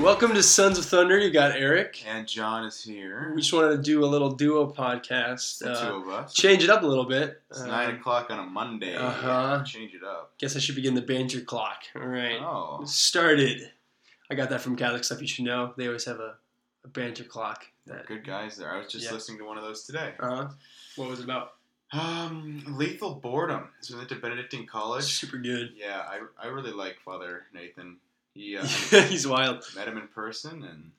Welcome to Sons of Thunder. You got Eric. And John is here. We just wanted to do a little duo podcast. the uh, two of us. change it up a little bit. It's Uh, nine o'clock on a Monday. uh-huh. Change it up. Guess I should begin the banter clock. All right. Oh, Started. I got that from Catholic stuff. You should know. They always have a, a banter clock. That. good guys there. I was just Yeah. listening to one of those today. Uh huh. What was it about? Um, lethal boredom. So we went to Benedictine College. Super good. Yeah, I, I really like Father Nathan. He uh, He's wild. met him in person and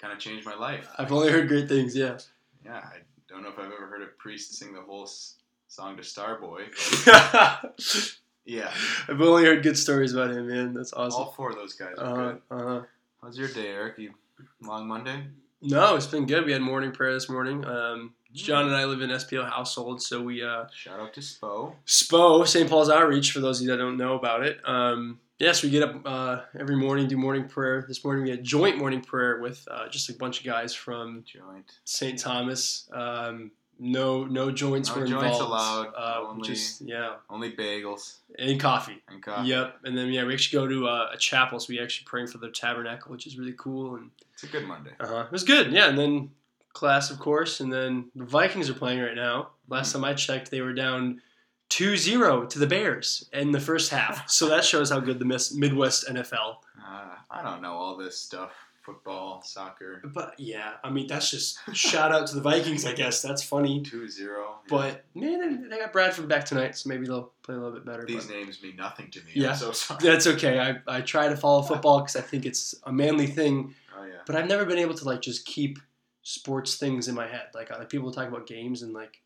kind of changed my life. I've only heard great things. Yeah. Yeah, I don't know if I've ever heard a priest sing the whole s- song to Starboy. But yeah, I've only heard good stories about him, man. That's awesome. all four of those guys are Uh good. huh. How's your day, Eric? You long Monday? No, it's been good. We had morning prayer this morning. Um. John and I live in SPO household, so we uh, Shout out to Spo. SPO St. Paul's Outreach for those of you that don't know about it. Um, yes, we get up uh, every morning, do morning prayer. This morning we had joint morning prayer with uh, just a bunch of guys from Joint. St. Thomas. Um, no, no joints No were joints involved. allowed, Uh, only- just yeah, Only bagels and coffee. and coffee. Yep, and then yeah, we actually go to uh, a chapel, so we actually praying for the tabernacle, which is really cool and. It's a good Monday. Uh-huh. It was good, yeah. And then class, of course, and then the Vikings are playing right now. Last time I checked, they were down 2-0 to the Bears in the first half. so that shows how good the Midwest NFL. Uh, I don't know all this stuff. Football, soccer, But yeah, I mean that's just shout out to the Vikings, I guess. That's funny. 2-0. But man, they got Bradford back tonight, so maybe they'll play a little bit better. These but names mean nothing to me. Yeah. I'm so sorry. that's okay. I, I try to follow football because I think it's a manly thing, Oh yeah. but I've never been able to like just keep sports things in my head. Like, uh, like people talk about games and like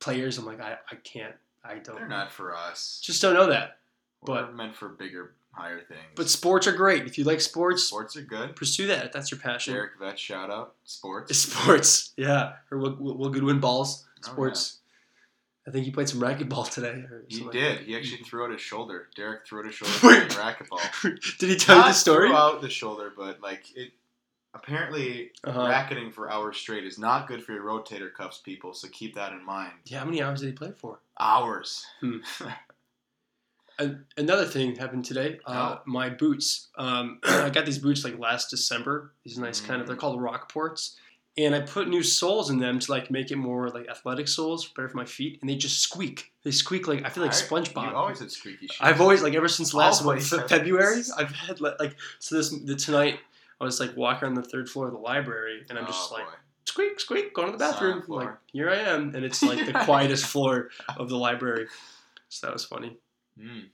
players. I'm like, I, I can't. I don't. They're not for us. Just don't know that. We're but- meant for bigger, higher things. But sports are great. If you like sports, sports are good. pursue that. If that's your passion. Derek Vet shout out. Sports. Sports, yeah. Or Will, Will Goodwin balls. Oh, Sports. I think he played some racquetball today. Or He did. like He actually threw out his shoulder. Derek threw out his shoulder playing racquetball. did he tell you the story? Threw out the shoulder, but like it. Apparently, Uh-huh. racketing for hours straight is not good for your rotator cuffs, people. So keep that in mind. Yeah, how many hours did he play for? Hours. An- Another thing happened today. Uh, my boots. Um, I got these boots like last December. These nice kind of. They're Mm. called Rockports, and I put new soles in them to like make it more like athletic soles, better for my feet, and they just squeak. They squeak like I feel like SpongeBob. You always had squeaky shoes. I've always like ever since last what, Always Fe- have February. I've had like, like so this the, tonight. I was like walking on the third floor of the library, and I'm just Oh, like boy. squeak squeak going to the bathroom. Like here I am, and it's like the quietest floor of the library. So that was funny. Mm.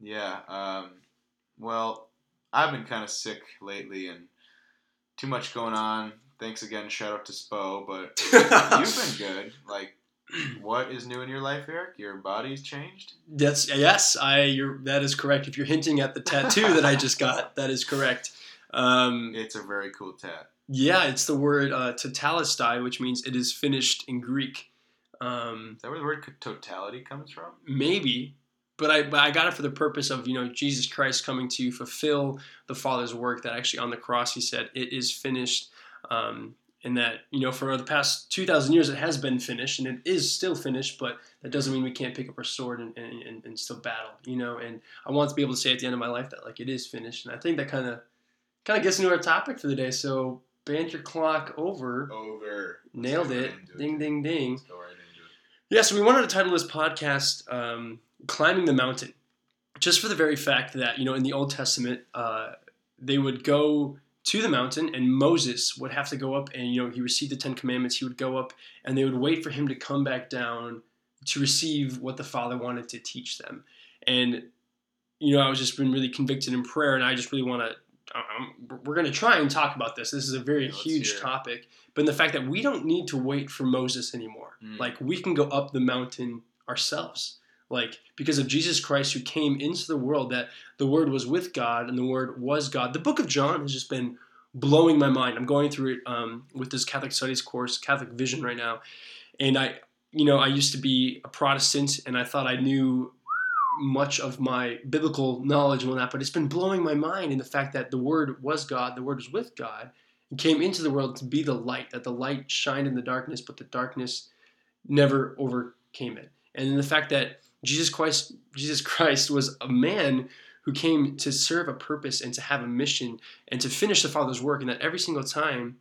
Yeah. Um, well, I've been kind of sick lately and too much going on. Thanks again. Shout out to Spo, but you've been good. Like, what is new in your life, Eric? Your body's changed. That's yes, I. You're that is correct. If you're hinting at the tattoo that I just got, that is correct. Um, It's a very cool tat. yeah, it's the word uh, which means it is finished in Greek. Um, Is that where the word totality comes from? maybe, but I but I got it for the purpose of you know Jesus Christ coming to fulfill the Father's work. That actually on the cross He said it is finished. Um, and that you know for the past 2000 years it has been finished and it is still finished but that doesn't mean we can't pick up our sword and, and, and, still battle you know? And i want to be able to say at the end of my life that like it is finished. And i think that kind of kind of gets into our topic for the day. So banter clock over. Over. Nailed it. ding ding ding. Right yeah, so we wanted to title this podcast um, "Climbing the Mountain," just for the very fact that you know in the Old Testament uh, they would go to the mountain, and Moses would have to go up, and you know he received the Ten Commandments. He would go up, and they would wait for him to come back down to receive what the Father wanted to teach them. And you know, I was just been really convicted in prayer, and I just really want to. Um, we're going to try and talk about this. This is a very Yeah, huge topic, but in the fact that we don't need to wait for Moses anymore. Mm. Like we can go up the mountain ourselves. Like because of Jesus Christ who came into the world, that the Word was with God and the Word was God. The Book of John has just been blowing my mind. I'm going through it um, with this Catholic Studies course, Catholic Vision, right now, and I, you know, I used to be a Protestant, and I thought I knew much of my biblical knowledge and all that, but it's been blowing my mind in the fact that the Word was God, the Word was with God, and came into the world to be the light, that the light shined in the darkness, but the darkness never overcame it. And then the fact that Jesus Christ, Jesus Christ was a man who came to serve a purpose and to have a mission and to finish the Father's work, and that every single time,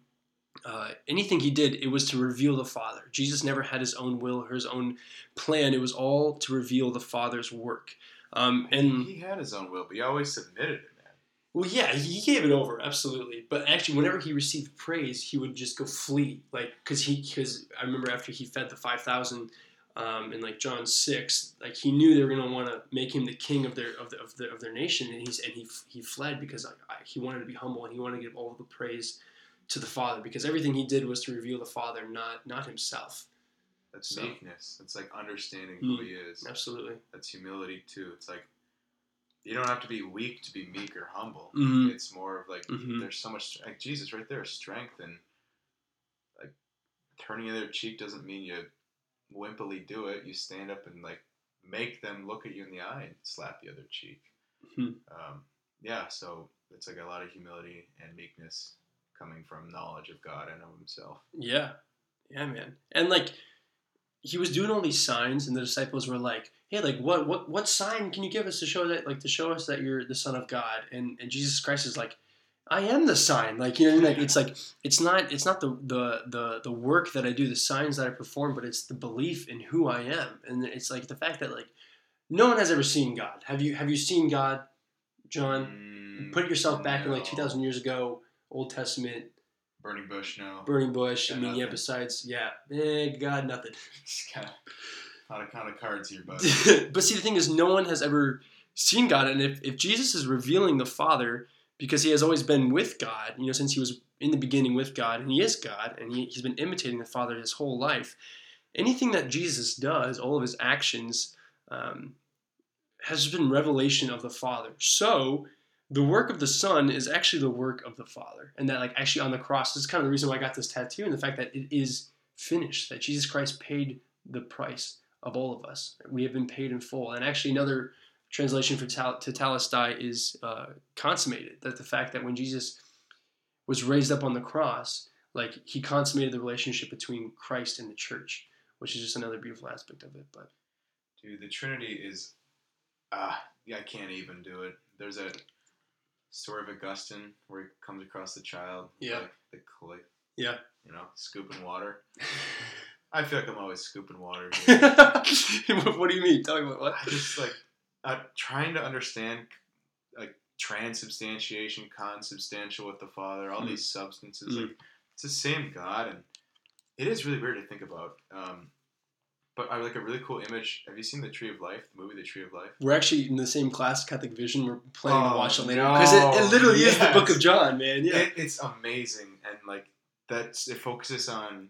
uh, anything he did, it was to reveal the Father. Jesus never had his own will or his own plan. It was all to reveal the Father's work. Um, and he had his own will, but he always submitted it, man. well, yeah, he gave it over absolutely. But actually, whenever he received praise, he would just go flee, like because he because I remember after he fed the five thousand. Um, in like John six, like he knew they were gonna want to make him the king of their of, the, of, the, of their nation, and he's and he he fled because like, he wanted to be humble and he wanted to give all the praise to the Father because everything he did was to reveal the Father, not not himself. That's So- meekness. That's like understanding who Mm. he is. Absolutely. That's humility too. It's like you don't have to be weak to be meek or humble. Mhm. It's more of like Mhm. there's so much like Jesus right there, strength and like turning the other cheek doesn't mean you wimpily do it. You stand up and like make them look at you in the eye and slap the other cheek. Mhm. Um, yeah, so it's like a lot of humility and meekness coming from knowledge of God and of Himself. Yeah, yeah, man. And like he was doing all these signs, and the disciples were like, "Hey, like what what what sign can you give us to show that like to show us that you're the Son of God?" And and Jesus Christ is like. I am the sign, like you know, like it's like it's not it's not the, the the the work that I do, the signs that I perform, but it's the belief in who I am, and it's like the fact that like no one has ever seen God. Have you have you seen God, John? Mm, Put yourself back in like two thousand years ago, Old Testament, Burning bush, no. burning bush. I Got mean, yeah. Besides, yeah, eh, God, nothing. It's kind of not a kind of cards here, bud. but see, the thing is, no one has ever seen God, and if, if Jesus is revealing the Father because he has always been with God, you know, since he was in the beginning with God, and he is God, and he, he's been imitating the Father his whole life. Anything that Jesus does, all of his actions, um, has been revelation of the Father. So the work of the Son is actually the work of the Father, and that like actually on the cross this is kind of the reason why I got this tattoo, and the fact that it is finished, that Jesus Christ paid the price of all of us. We have been paid in full. And actually, another translation for tal- tetelestai is uh, consummated. That the fact that when Jesus was raised up on the cross, like he consummated the relationship between Christ and the church, which is just another beautiful aspect of it. But Dude, the Trinity is ah, yeah, I can't even do it. There's a story of Augustine where he comes across the child, Yeah. like the clay, yeah. you know, scooping water. I feel like I'm always scooping water. What, what do you mean? Tell me what. what? I just like uh, trying to understand like transubstantiation, consubstantial with the Father, all Mm. these substances. Mm. Like it's the same God, and it is really weird to think about. Um, but I like a really cool image. Have you seen the Tree of Life? The movie The Tree of Life. We're actually in the same class, Catholic Vision. We're planning to Oh, watch it later because it, it no. literally is the Book of John, man. Yeah. It, it's amazing, and like that's it focuses on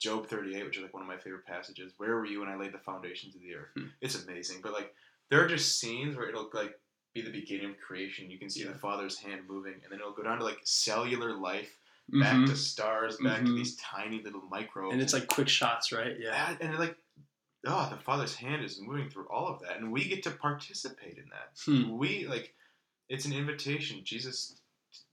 Job 38, which is like one of my favorite passages. Where were you when I laid the foundations of the earth? Hmm. It's amazing, but like there are just scenes where it'll like be the beginning of creation. You can see Yeah. the Father's hand moving, and then it'll go down to like cellular life, back Mhm. to stars, back to Mhm. these tiny little microbes, and it's like quick shots, right? Yeah. yeah, and like. Oh, the Father's hand is moving through all of that, and we get to participate in that Hmm. we like it's an invitation jesus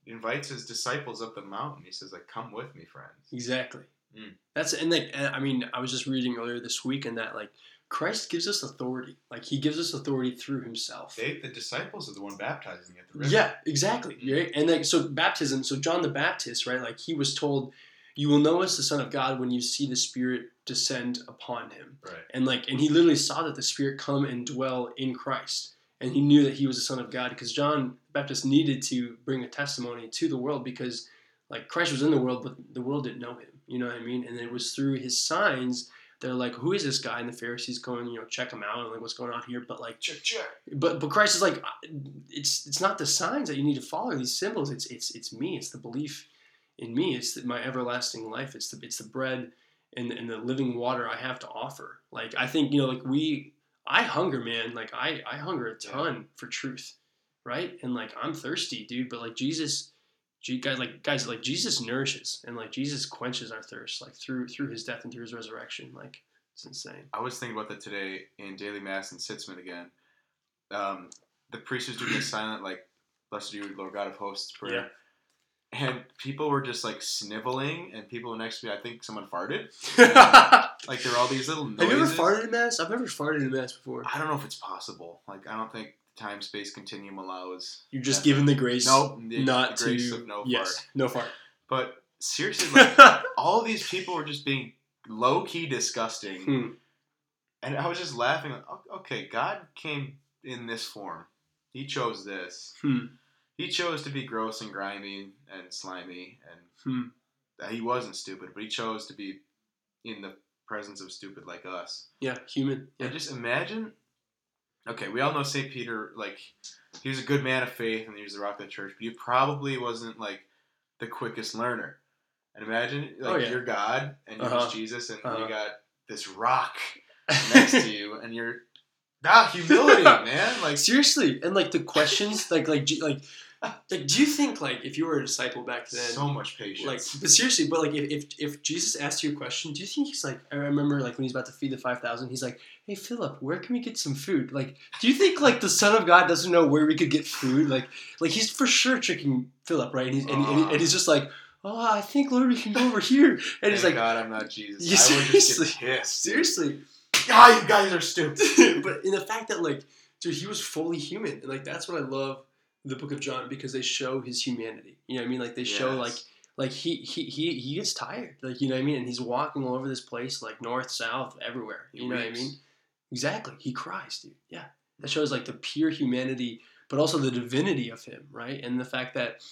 invites his disciples up the mountain he says like come with me friends Exactly. Mm. That's and like I mean I was just reading earlier this week and that like Christ gives us authority. Like He gives us authority through Himself. they the disciples are the one baptizing at the river Yeah, exactly. Right, and like so baptism. So John the Baptist, right? Like he was told, "You will know us the Son of God when you see the Spirit descend upon him." right And like, and he literally saw that the Spirit come and dwell in Christ, and he knew that he was the Son of God because John the Baptist needed to bring a testimony to the world because, like, Christ was in the world, but the world didn't know him. You know what I mean? And it was through his signs. They're like, who is this guy? And the Pharisees going, you know, check him out and like, what's going on here? But like, check check but but Christ is like, it's it's not the signs that you need to follow. These symbols. It's it's it's me. It's the belief in me. It's the, my everlasting life. It's the it's the bread and and the living water I have to offer. Like I think you know, like we, I hunger, man. Like I I hunger a ton for truth, right? And like I'm thirsty, dude. But like Jesus. Guys, like guys, like Jesus nourishes and like Jesus quenches our thirst, like through through His death and through His resurrection. Like it's insane. i was thinking about that today in daily mass in sitzman again um, the priest was doing a silent like blessed are you lord god of hosts prayer and people were just like sniveling, and people next to me, I think someone farted. Like there were all these little Have you ever farted in mass? I've never farted in mass before. I don't know if it's possible. Like I don't think time space continuum allows. You're just given the grace. Nope, the- not the grace to. of no yes, no fart. But seriously, like all these people were just being low key disgusting, Hmm. and I was just laughing. Like, okay, God came in this form. He chose this. Hmm. He chose to be gross and grimy and slimy, and Hmm. he wasn't stupid, but he chose to be in the presence of stupid like us. Yeah, human. Yeah, Yeah. just imagine. Okay, we all know Saint Peter. Like, he was a good man of faith, and he was the rock of the church. But he probably wasn't like the quickest learner. And imagine, like, Oh, yeah. you're God, and you're Uh-huh. Jesus, and Uh-huh. you got this rock next to you, and you're ah humility, man. Like, Seriously, and like the questions, like like like like, do you think like if you were a disciple back then, so much patience. like but seriously, but like if, if if Jesus asked you a question, do you think he's like? I remember like when he's about to feed the five thousand, he's like, "Hey Philip, where can we get some food?" Like, do you think like the Son of God doesn't know where we could get food? Like, like he's for sure tricking Philip, right? And he's and, he- and, and he's just like, "Oh, I think Lord, we can go over here," and Thank he's like, God, I'm not Jesus. You I would just seriously-. "Seriously." Ah, you guys are stupid. but in the fact that like dude he was fully human and like that's what i love the book of john because they show his humanity. You know what i mean? Like they show like like he, he he he gets tired. Like you know what i mean? And he's walking all over this place like north south everywhere. He you know what i mean? Exactly. He cries dude. Yeah. That mm. shows like the pure humanity but also the divinity of him right? And the fact that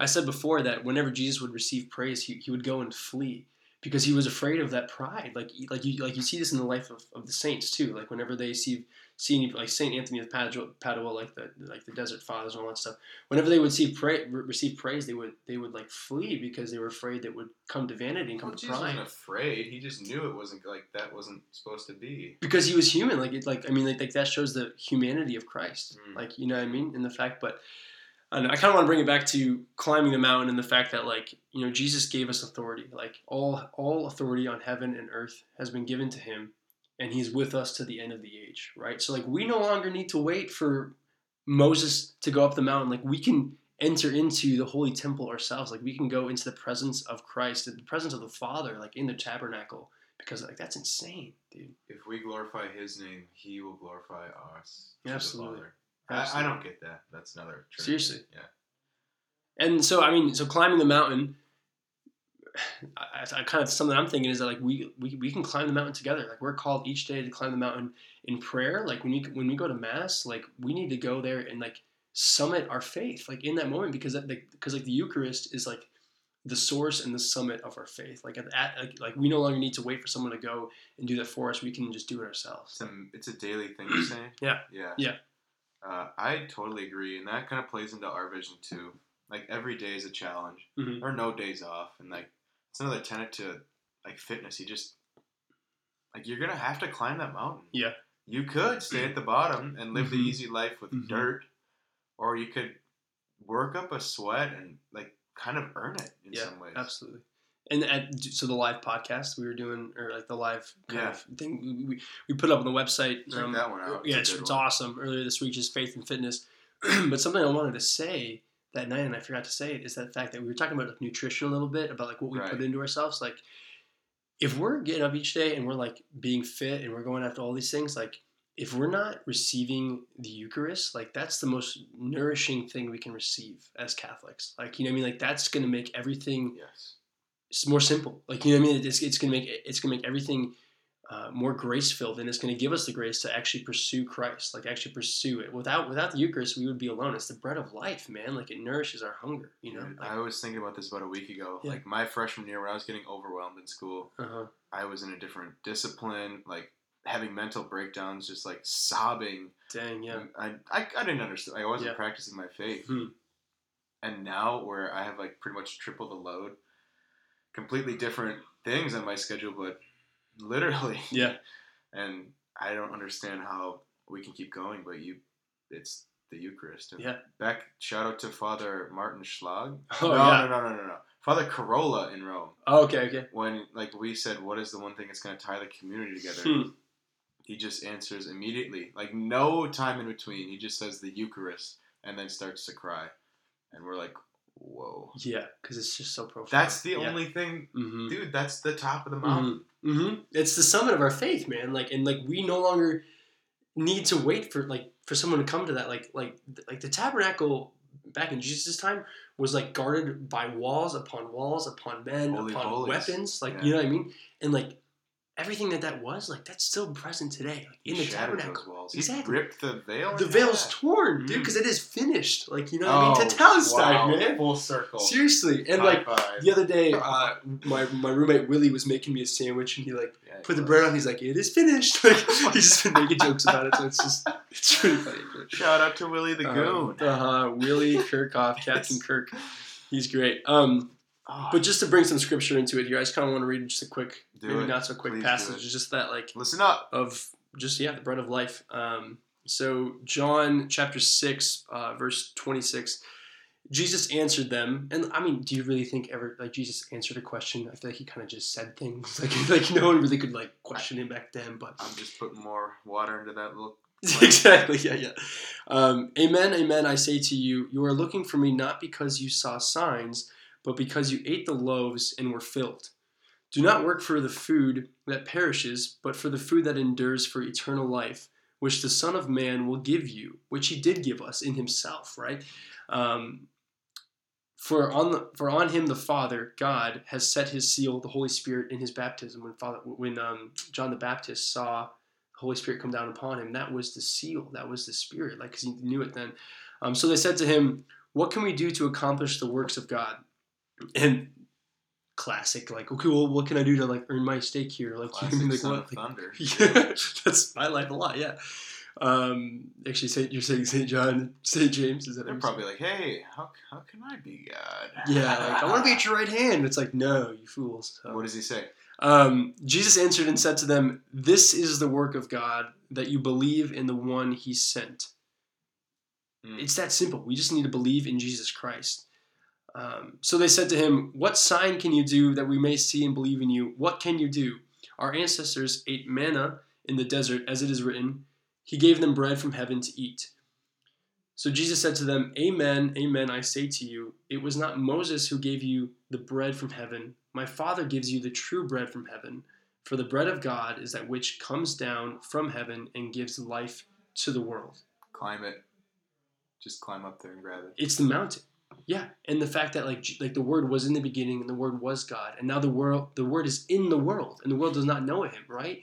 i said before that whenever jesus would receive praise he, he would go and flee because he was afraid of that pride. Like like you like you see this in the life of, of the saints too. Like whenever they see see any, like Saint Anthony of Padua, Padua, like the like the Desert Fathers and all that stuff. Whenever they would see pra- re- receive praise, they would they would like flee because they were afraid that would come to vanity and come Well, to Jesus pride. wasn't afraid. He just knew it wasn't like that wasn't supposed to be. Because he was human, like it, like I mean, like, like that shows the humanity of Christ, Mm. like you know what I mean, in the fact. But I, know, I kind of want to bring it back to climbing the mountain and the fact that like you know Jesus gave us authority, like all all authority on heaven and earth has been given to him, and he's with us to the end of the age, right? So like we no longer need to wait for Moses to go up the mountain. Like we can enter into the holy temple ourselves. Like we can go into the presence of Christ, the presence of the Father, like in the tabernacle, because like that's insane, dude. If we glorify His name, He will glorify us. the Absolutely. I, I don't get that. That's another. Seriously. Yeah. And so I mean, so climbing the mountain. I, I kind of something I'm thinking is that like we, we we can climb the mountain together. Like we're called each day to climb the mountain in prayer. Like when we when we go to mass, like we need to go there and like summit our faith, like in that moment, because that because like the Eucharist is like the source and the summit of our faith. Like at, at like, like we no longer need to wait for someone to go and do that for us. We can just do it ourselves. It's a it's a daily thing. You're saying. Yeah. Yeah. Yeah. Uh, I totally agree, and that kind of plays into our vision too. Like every day is a challenge. Mhm. There are no days off, and like it's another tenet to like fitness. You just like you're gonna have to climb that mountain. Yeah. You could stay at the bottom and live the Mhm. easy life with Mhm. dirt, or you could work up a sweat and like kind of earn it in Yeah, some ways. Absolutely. And at, so the live podcast we were doing, or like the live kind Yeah. of thing, we, we, put up on the website. Check that one out. Yeah, It's it's, it's awesome. Earlier this week, just faith and fitness. but something I wanted to say that night, and I forgot to say it, is that fact that we were talking about like nutrition a little bit, about like what we Right. put into ourselves. Like, if we're getting up each day and we're like being fit and we're going after all these things, like if we're not receiving the Eucharist, like that's the most nourishing thing we can receive as Catholics. Like, you know what I mean? Like that's going to make everything Yes. it's more simple. Like you know what I mean? It's, it's gonna make it's gonna make everything uh, more grace filled, and it's gonna give us the grace to actually pursue Christ, like actually pursue it. Without without the Eucharist, we would be alone. It's the bread of life, man. Like it nourishes our hunger. You know. Dude, I was thinking about this about a week ago. Yeah. Like my freshman year, when I was getting overwhelmed in school, Uh huh. I was in a different discipline, like having mental breakdowns, just like sobbing. Dang. Yeah. I, I, I didn't understand. I wasn't Yeah. practicing my faith. Hmm. And now, where I have like pretty much triple the load, completely different things on my schedule, but literally. Yeah. And I don't understand how we can keep going, but you, it's the Eucharist. And Yeah. Back, shout out to Father Martin Schlag. Oh no, yeah. no, no, no, no, no. Father Corolla in Rome. Oh, okay. Okay. When like we said, what is the one thing that's going to tie the community together? Hmm. He just answers immediately, like no time in between. He just says the Eucharist and then starts to cry, and we're like, Whoa. Yeah, because it's just so profound. That's the Yeah. only thing, Mhm. dude. That's the top of the mountain. Hmm It's the summit of our faith, man. Like, and like we no longer need to wait for like for someone to come to that. Like, like, like the tabernacle back in Jesus' time was like guarded by walls upon walls upon men Holy upon holies. weapons. Like, Yeah. you know what I mean? And like everything that that was, like that's still present today, like He in the shattered tabernacle. those walls. He Exactly. ripped the veil. The veil's half. torn, dude, Mm. because it is finished. Like, you know what Oh, I mean? Tetelestai, wow. man. Full circle. Seriously, and High like five. the other day, uh, my my roommate Willie was making me a sandwich, and he like Yeah, put the bread on. He's like, "It is finished." Like he's just been making jokes about it, so it's just it's really funny. Shout out to Willie the Goon. Uh huh. Willie Kirkhoff, Captain Kirk. He's great. Um, Oh, but just to bring some scripture into it here, I just kind of want to read just a quick, do maybe it. not so quick Please passage, just that like Listen up. of just yeah, the bread of life. Um, so John chapter six, uh, verse twenty six. Jesus answered them, and I mean, do you really think ever like Jesus answered a question? I feel like he kind of just said things, like like no one really could like question him back then. But I'm just putting more water into that little. exactly, yeah, yeah. Um, amen, amen. I say to you, you are looking for me not because you saw signs, but because you ate the loaves and were filled. Do not work for the food that perishes, but for the food that endures for eternal life, which the Son of Man will give you, which He did give us in Himself, right? Um, for on the, for on Him the Father God has set His seal, the Holy Spirit, in His baptism. When Father, when um, John the Baptist saw the Holy Spirit come down upon him, that was the seal, that was the Spirit, like because he knew it then. Um, so they said to him, "What can we do to accomplish the works of God?" And classic, like, okay, well, what can I do to like earn my stake here? Like, you Classic like Son what? Thunder. yeah, that's my life a lot. Yeah. Um, actually, Saint, you're saying Saint John, Saint James. Is that They're probably like, hey, how, how can I be God? Yeah, like I want to be at your right hand. It's like, no, you fools. So, What does he say? um, Jesus answered and said to them, "This is the work of God that you believe in the one He sent." Mm. It's that simple. We just need to believe in Jesus Christ. Um, so they said to him, What sign can you do that we may see and believe in you? What can you do? Our ancestors ate manna in the desert, as it is written, He gave them bread from heaven to eat. So Jesus said to them, Amen, amen, I say to you, it was not Moses who gave you the bread from heaven. My Father gives you the true bread from heaven. For the bread of God is that which comes down from heaven and gives life to the world. Climb it. Just climb up there and grab it. It's the mountain. Yeah, and the fact that like like the word was in the beginning and the word was God, and now the world the word is in the world and the world does not know him, right?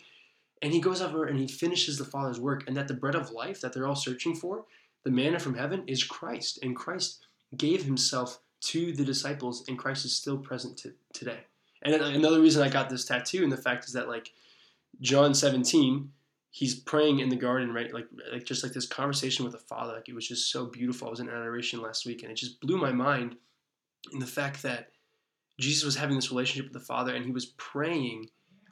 And he goes over and he finishes the Father's work, and that the bread of life that they're all searching for, the manna from heaven, is Christ, and Christ gave Himself to the disciples, and Christ is still present to, today. And uh, another reason I got this tattoo, and the fact is that like John 17, he's praying in the garden, right? Like like just like this conversation with the Father. Like it was just so beautiful. I was in adoration last week, and it just blew my mind in the fact that Jesus was having this relationship with the Father, and he was praying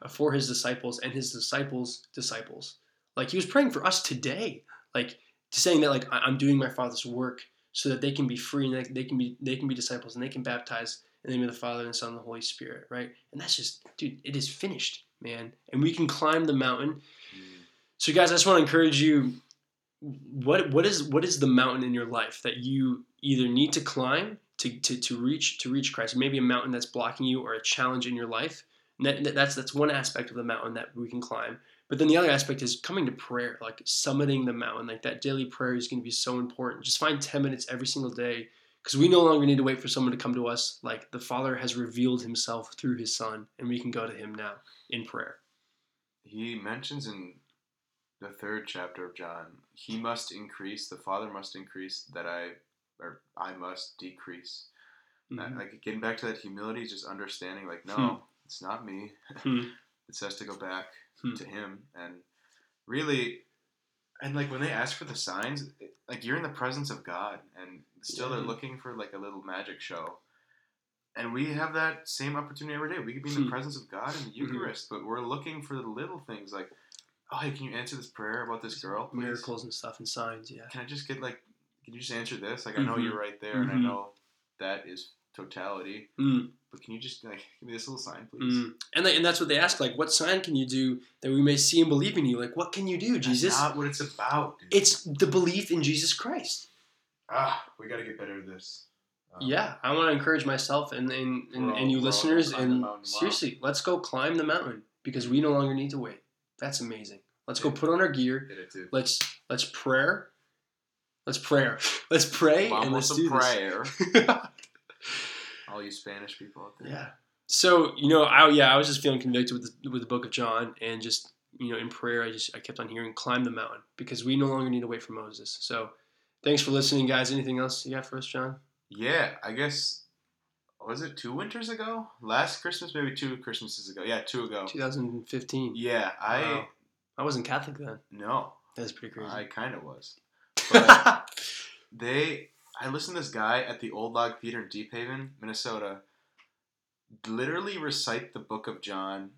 for his disciples and his disciples' disciples. Like he was praying for us today, like saying that like I'm doing my Father's work so that they can be free and they, can be they can be disciples and they can baptize in the name of the Father and the Son and the Holy Spirit, right? And that's just, dude, it is finished, man. And we can climb the mountain. So, guys, I just want to encourage you. What what is what is the mountain in your life that you either need to climb to, to, to reach to reach Christ? Maybe a mountain that's blocking you or a challenge in your life. That, that- that's that's one aspect of the mountain that we can climb. But then the other aspect is coming to prayer, like summiting the mountain. Like that daily prayer is going to be so important. Just find ten minutes every single day because we no longer need to wait for someone to come to us. Like the Father has revealed Himself through His Son, and we can go to Him now in prayer. He mentions in the third chapter of John, he must increase, the Father must increase, that I, or I must decrease. That- Mhm. Like getting back to that humility, just understanding, like, no, Hmm. it's not me. Hmm. It says to go back Hmm. to him, and really, and like when they ask for the signs, it- like you're in the presence of God, and still Yeah. they're looking for like a little magic show. And we have that same opportunity every day. We could be in the Hmm. presence of God in the Mhm. Eucharist, but we're looking for the little things like, oh, hey, can you answer this prayer about this girl, please? miracles and stuff and signs. Yeah. Can I just get like, can you just answer this? Like, I know Mhm. you're right there, and I Mhm. know that is totality, Mm, but can you just like give me this little sign, please? mm. And and that's what they ask. Like, what sign can you do that we may see and believe in you? Like, what can you do, That's Jesus? not what it's about. Dude. It's the belief in Jesus Christ. ah, we got to get better at this. Um, Yeah, I want to encourage myself and and, and, all- and you listeners gonna climb the and seriously, let's go climb the mountain because we no longer need to wait. That's amazing. Let's go put on our gear. Hit it too. Let's let's prayer. Let's prayer. Let's pray and let's do prayer. this. All you Spanish people out there. yeah. So you know, I yeah, I was just feeling convicted with the, with the Book of John and just you know in prayer, I just I kept on hearing climb the mountain because we no longer need to wait for Moses. So thanks for listening, guys. Anything else you got for us, John? Yeah, I guess was it two winters ago? Last Christmas, maybe two Christmases ago. Yeah, two ago. 2015. Yeah, I Wow. I wasn't Catholic then. no, That's pretty crazy. I kind of was. But they, I listened to this guy at the Old Log Theater in Deephaven, Minnesota, literally recite the Book of John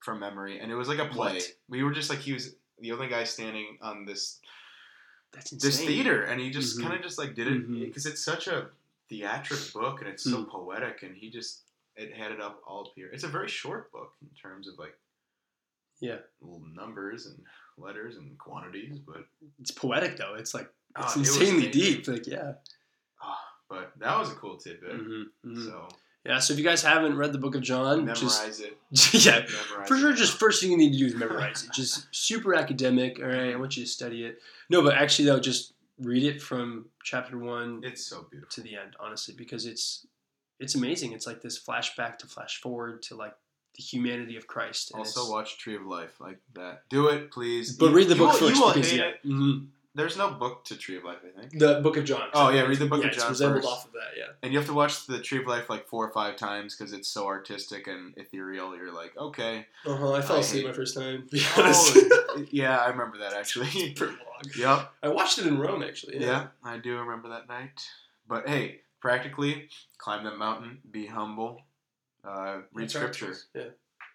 from memory, and it was like a play. What? We were just like he was the only guy standing on this That's insane. this theater, and he just Mhm. kind of just like did it because it's such a theatric book and it's so Mm. poetic, and he just it had it up all here. It's a very short book in terms of like Yeah. little numbers and letters and quantities, but It's poetic though. It's like Ah, it's it was insanely amazing. deep. Like yeah. ah, but that was a cool tidbit. Mhm, mhm. So Yeah. So if you guys haven't read the Book of John, memorize it. yeah, Memorize for sure. it. Just first thing you need to do is memorize it. Just super academic. All right. I want you to study it. No, but actually though, just read it from chapter one it's so beautiful. to the end. Honestly, because it's it's amazing. It's like this flashback to flash forward to like the humanity of Christ. Also, watch Tree of Life like that. Do it, please. but read the book will- first You will hate yeah. it. mhm. There's no book to Tree of Life, I think. The Book of John. Oh, yeah, read the Book yeah, of it's John resembled first. off of that. Yeah. And you have to watch the Tree of Life like four or five times because it's so artistic and ethereal. You're like, okay. Uh huh. I fell I asleep hate- my first time. Oh, yeah, I remember that actually. Pretty long. yep. I watched it in Rome actually. Yeah. I do remember that night. But hey, practically, climb that mountain, be humble, uh, read scripture. Yeah.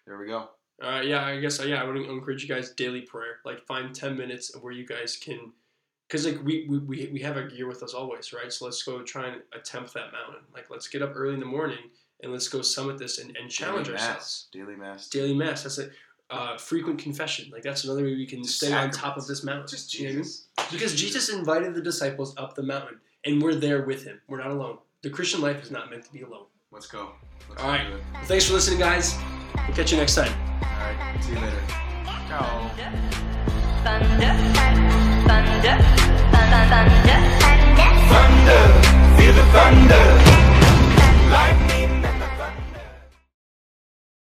There we go. Uh, yeah, I guess uh, yeah, I would encourage you guys daily prayer. Like find ten minutes where you guys can, because like we, we we we have our gear with us always, right? So let's go try and attempt that mountain. Like let's get up early in the morning and let's go summit this and, and challenge Daily ourselves. mass. Daily mass. Daily mass. That's it. Uh, frequent confession. Like that's another way we can Just stay on top of this mountain. Just You know what I mean? Jesus. Because Jesus invited the disciples up the mountain, and we're there with him. We're not alone. The Christian life is not meant to be alone. Let's go. Let's All right. it. Thanks for listening, guys. We'll catch you next time. All right. See you later. Ciao. Thunder, thunder, thunder, thunder, thunder. Thunder, feel the thunder.